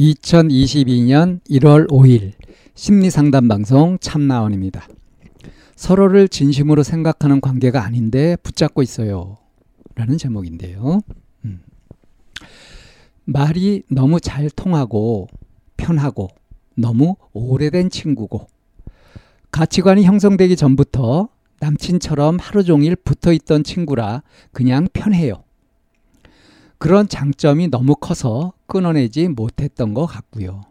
2022년 1월 5일 심리상담 방송 참나원입니다. 서로를 진심으로 생각하는 관계가 아닌데 붙잡고 있어요. 라는 제목인데요. 음. 말이 너무 잘 통하고 편하고 너무 오래된 친구고 가치관이 형성되기 전부터 남친처럼 하루 종일 붙어 있던 친구라 그냥 편해요. 그런 장점이 너무 커서 끊어내지 못했던 것 같고요.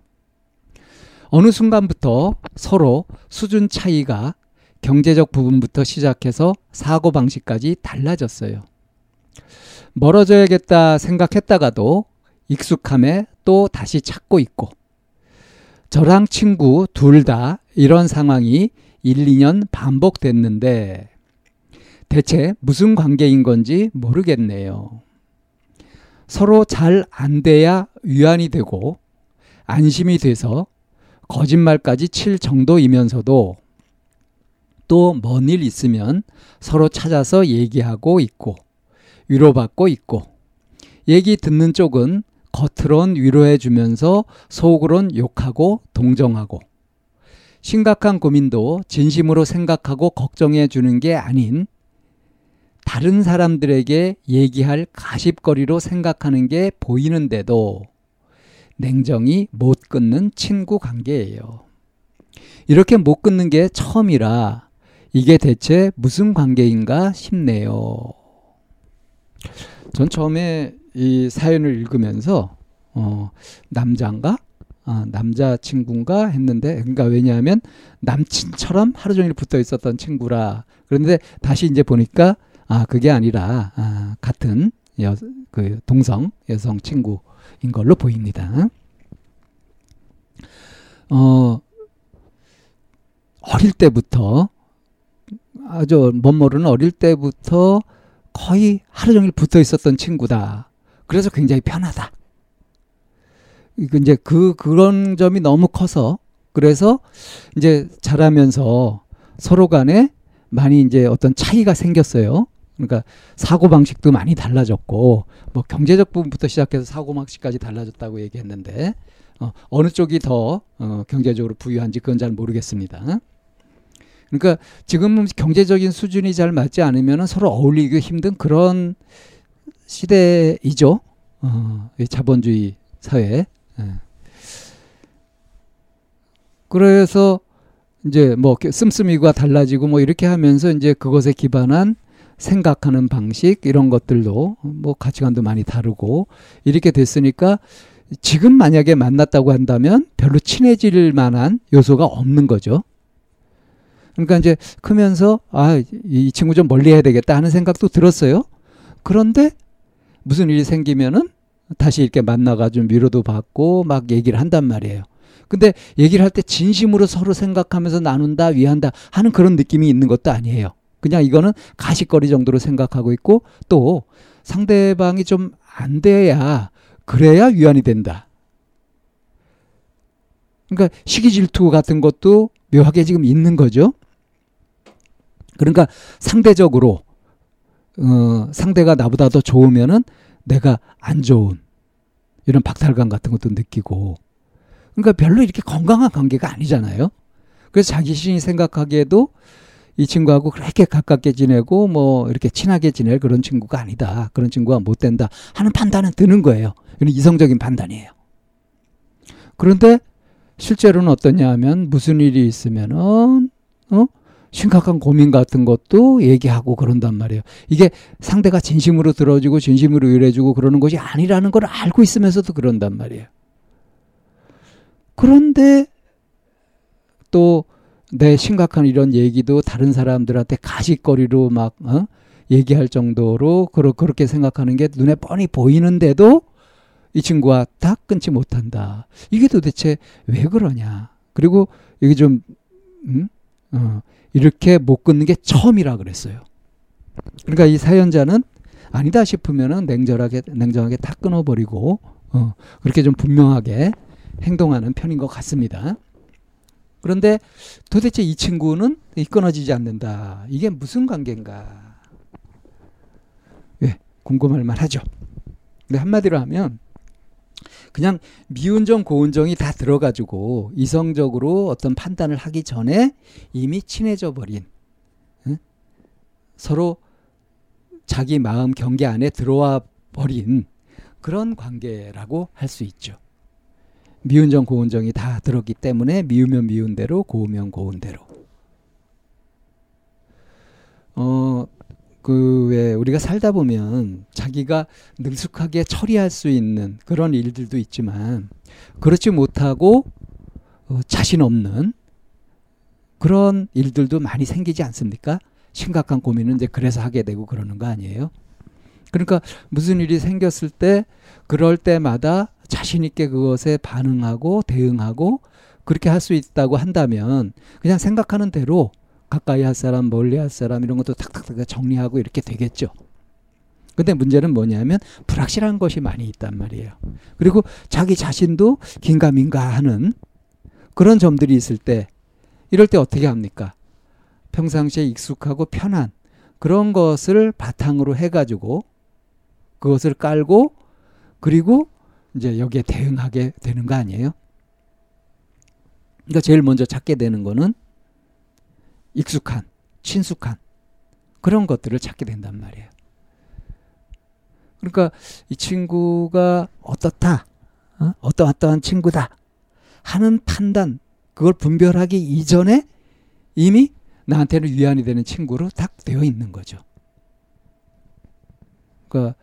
어느 순간부터 서로 수준 차이가 경제적 부분부터 시작해서 사고 방식까지 달라졌어요. 멀어져야겠다 생각했다가도 익숙함에 또 다시 찾고 있고, 저랑 친구 둘 다 이런 상황이 1, 2년 반복됐는데, 대체 무슨 관계인 건지 모르겠네요. 서로 잘 안 돼야 위안이 되고 안심이 돼서 거짓말까지 칠 정도이면서도 또뭔일 있으면 서로 찾아서 얘기하고 있고 위로받고 있고. 얘기 듣는 쪽은 겉으론 위로해 주면서 속으론 욕하고 동정하고 심각한 고민도 진심으로 생각하고 걱정해 주는 게 아닌 다른 사람들에게 얘기할 가십거리로 생각하는 게 보이는데도 냉정히 못 끊는 친구 관계예요. 이렇게 못 끊는 게 처음이라 이게 대체 무슨 관계인가 싶네요. 전 처음에 이 사연을 읽으면서 어, 남자인가? 아, 남자친구인가 했는데 그러니까 왜냐하면 남친처럼 하루 종일 붙어 있었던 친구라 그런데 다시 이제 보니까 아 그게 아니라 아, 같은 여, 그 동성 여성 친구인 걸로 보입니다. 어 어릴 때부터 아주 멋 모르는 어릴 때부터 거의 하루 종일 붙어 있었던 친구다. 그래서 굉장히 편하다. 이제 그 그런 점이 너무 커서 그래서 이제 자라면서 서로 간에 많이 이제 어떤 차이가 생겼어요. 그러니까 사고 방식도 많이 달라졌고 뭐 경제적 부분부터 시작해서 사고 방식까지 달라졌다고 얘기했는데 어, 어느 쪽이 더 어, 경제적으로 부유한지 그건 잘 모르겠습니다. 그러니까 지금 경제적인 수준이 잘 맞지 않으면 서로 어울리기 힘든 그런 시대이죠. 어, 자본주의 사회. 예. 그래서 이제 뭐 씀씀이가 달라지고 뭐 이렇게 하면서 이제 그것에 기반한 생각하는 방식 이런 것들도 뭐 가치관도 많이 다르고 이렇게 됐으니까 지금 만약에 만났다고 한다면 별로 친해질 만한 요소가 없는 거죠. 그러니까 이제 크면서 아, 이 친구 좀 멀리 해야 되겠다 하는 생각도 들었어요. 그런데 무슨 일이 생기면은 다시 이렇게 만나가지고 위로도 받고 막 얘기를 한단 말이에요. 근데 얘기를 할 때 진심으로 서로 생각하면서 나눈다, 위한다 하는 그런 느낌이 있는 것도 아니에요. 그냥 이거는 가식거리 정도로 생각하고 있고 또 상대방이 좀 안 돼야 그래야 위안이 된다. 그러니까 시기 질투 같은 것도 묘하게 지금 있는 거죠. 그러니까 상대적으로 어, 상대가 나보다 더 좋으면은 내가 안 좋은 이런 박탈감 같은 것도 느끼고 그러니까 별로 이렇게 건강한 관계가 아니잖아요. 그래서 자기 신이 생각하기에도 이 친구하고 그렇게 가깝게 지내고 뭐 이렇게 친하게 지낼 그런 친구가 아니다. 그런 친구가 못 된다 하는 판단은 드는 거예요. 이건 이성적인 판단이에요. 그런데 실제로는 어떠냐 하면 무슨 일이 있으면은 어? 심각한 고민 같은 것도 얘기하고 그런단 말이에요. 이게 상대가 진심으로 들어주고 진심으로 위로해주고 그러는 것이 아니라는 걸 알고 있으면서도 그런단 말이에요. 그런데 또 내 심각한 이런 얘기도 다른 사람들한테 가식거리로 막 어? 얘기할 정도로 그렇게 생각하는 게 눈에 뻔히 보이는데도 이 친구와 딱 끊지 못한다. 이게 도대체 왜 그러냐. 그리고 이게 좀, 음? 어, 이렇게 못 끊는 게 처음이라 그랬어요. 그러니까 이 사연자는 아니다 싶으면은 냉정하게, 냉정하게 딱 끊어버리고, 어, 그렇게 좀 분명하게 행동하는 편인 것 같습니다. 그런데 도대체 이 친구는 끊어지지 않는다. 이게 무슨 관계인가? 예, 궁금할 만하죠. 근데 한마디로 하면 그냥 미운정 고운정이 다 들어가지고 이성적으로 어떤 판단을 하기 전에 이미 친해져 버린 응? 서로 자기 마음 경계 안에 들어와 버린 그런 관계라고 할 수 있죠. 미운정 고운정이 다 들었기 때문에 미우면 미운 대로 고우면 고운 대로. 어, 그왜 우리가 살다 보면 자기가 능숙하게 처리할 수 있는 그런 일들도 있지만 그렇지 못하고 어, 자신 없는 그런 일들도 많이 생기지 않습니까? 심각한 고민은 이제 그래서 하게 되고 그러는 거 아니에요? 그러니까 무슨 일이 생겼을 때 그럴 때마다 자신 있게 그것에 반응하고 대응하고 그렇게 할 수 있다고 한다면 그냥 생각하는 대로 가까이 할 사람, 멀리 할 사람 이런 것도 탁탁탁 정리하고 이렇게 되겠죠. 근데 문제는 뭐냐면 불확실한 것이 많이 있단 말이에요. 그리고 자기 자신도 긴가민가 하는 그런 점들이 있을 때 이럴 때 어떻게 합니까? 평상시에 익숙하고 편한 그런 것을 바탕으로 해가지고 그것을 깔고 그리고 이제 여기에 대응하게 되는 거 아니에요? 그러니까 제일 먼저 찾게 되는 거는 익숙한, 친숙한 그런 것들을 찾게 된단 말이에요. 그러니까 이 친구가 어떻다, 어? 어떠어떠한 친구다 하는 판단, 그걸 분별하기 이전에 이미 나한테는 위안이 되는 친구로 딱 되어 있는 거죠. 그러니까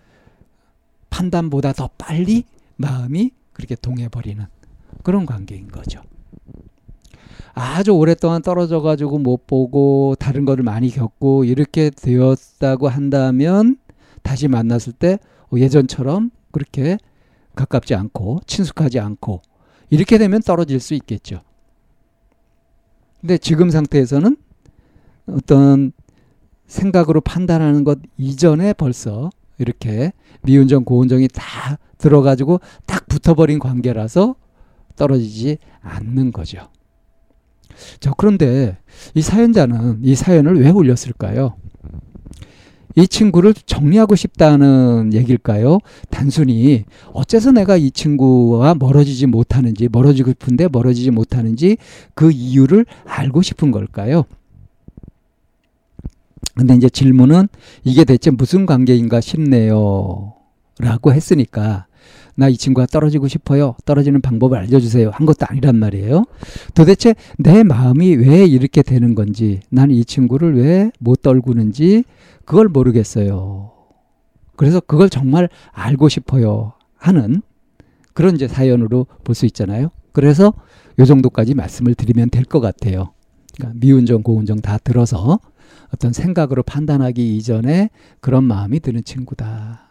판단보다 더 빨리 마음이 그렇게 동해버리는 그런 관계인 거죠. 아주 오랫동안 떨어져 가지고 못 보고 다른 거를 많이 겪고 이렇게 되었다고 한다면 다시 만났을 때 예전처럼 그렇게 가깝지 않고 친숙하지 않고 이렇게 되면 떨어질 수 있겠죠. 근데 지금 상태에서는 어떤 생각으로 판단하는 것 이전에 벌써 이렇게 미운정 고운정이 다 들어가지고 딱 붙어버린 관계라서 떨어지지 않는 거죠. 자, 그런데 이 사연자는 이 사연을 왜 올렸을까요? 이 친구를 정리하고 싶다는 얘기일까요? 단순히 어째서 내가 이 친구와 멀어지지 못하는지, 멀어지고 싶은데 멀어지지 못하는지 그 이유를 알고 싶은 걸까요? 근데 이제 질문은 이게 대체 무슨 관계인가 싶네요. 라고 했으니까 나 이 친구가 떨어지고 싶어요. 떨어지는 방법을 알려주세요. 한 것도 아니란 말이에요. 도대체 내 마음이 왜 이렇게 되는 건지, 난이 친구를 왜 못 떨구는지 그걸 모르겠어요. 그래서 그걸 정말 알고 싶어요. 하는 그런 이제 사연으로 볼 수 있잖아요. 그래서 요 정도까지 말씀을 드리면 될 것 같아요. 그러니까 미운정, 고운정 다 들어서 어떤 생각으로 판단하기 이전에 그런 마음이 드는 친구다.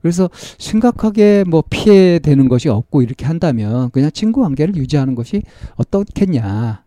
그래서 심각하게 뭐 피해되는 것이 없고 이렇게 한다면 그냥 친구 관계를 유지하는 것이 어떻겠냐.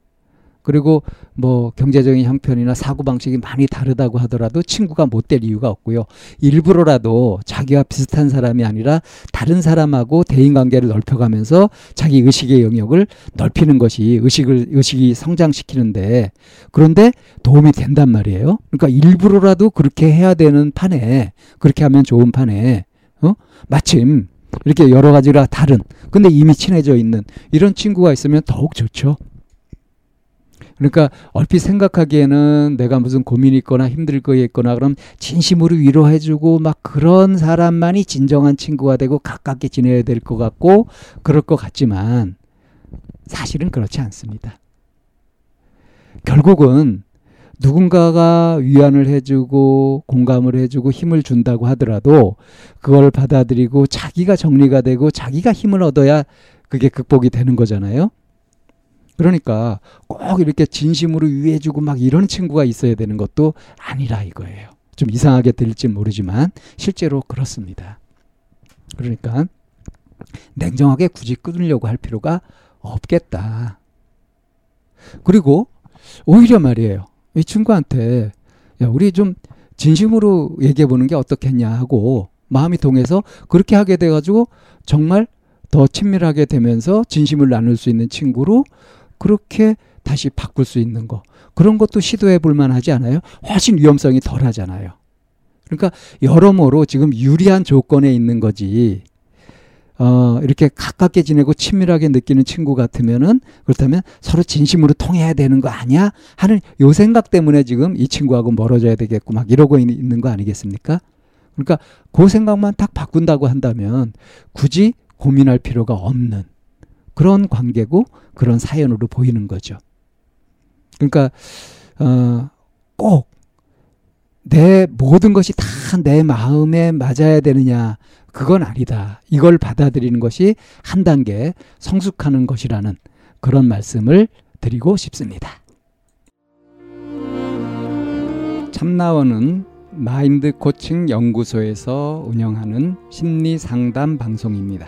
그리고 뭐 경제적인 형편이나 사고 방식이 많이 다르다고 하더라도 친구가 못 될 이유가 없고요. 일부러라도 자기와 비슷한 사람이 아니라 다른 사람하고 대인 관계를 넓혀가면서 자기 의식의 영역을 넓히는 것이 의식을 의식이 성장시키는데 그런데 도움이 된단 말이에요. 그러니까 일부러라도 그렇게 해야 되는 판에 그렇게 하면 좋은 판에 어? 마침 이렇게 여러 가지가 다른 근데 이미 친해져 있는 이런 친구가 있으면 더욱 좋죠. 그러니까 얼핏 생각하기에는 내가 무슨 고민이 있거나 힘들 거 있거나 그럼 진심으로 위로해주고 막 그런 사람만이 진정한 친구가 되고 가깝게 지내야 될 것 같고 그럴 것 같지만 사실은 그렇지 않습니다. 결국은 누군가가 위안을 해주고 공감을 해주고 힘을 준다고 하더라도 그걸 받아들이고 자기가 정리가 되고 자기가 힘을 얻어야 그게 극복이 되는 거잖아요. 그러니까 꼭 이렇게 진심으로 위해주고 막 이런 친구가 있어야 되는 것도 아니라 이거예요. 좀 이상하게 들릴지 모르지만 실제로 그렇습니다. 그러니까 냉정하게 굳이 끊으려고 할 필요가 없겠다. 그리고 오히려 말이에요. 이 친구한테 야, 우리 좀 진심으로 얘기해 보는 게 어떻겠냐 하고 마음이 동해서 그렇게 하게 돼 가지고 정말 더 친밀하게 되면서 진심을 나눌 수 있는 친구로 그렇게 다시 바꿀 수 있는 거. 그런 것도 시도해 볼 만 하지 않아요? 훨씬 위험성이 덜 하잖아요. 그러니까 여러모로 지금 유리한 조건에 있는 거지. 어, 이렇게 가깝게 지내고 친밀하게 느끼는 친구 같으면은 그렇다면 서로 진심으로 통해야 되는 거 아니야? 하는 요 생각 때문에 지금 이 친구하고 멀어져야 되겠고 막 이러고 있는 거 아니겠습니까? 그러니까 그 생각만 딱 바꾼다고 한다면 굳이 고민할 필요가 없는 그런 관계고 그런 사연으로 보이는 거죠. 그러니까 어, 꼭 내 모든 것이 다 내 마음에 맞아야 되느냐 그건 아니다. 이걸 받아들이는 것이 한 단계 성숙하는 것이라는 그런 말씀을 드리고 싶습니다. 참나원은 마인드 코칭 연구소에서 운영하는 심리 상담 방송입니다.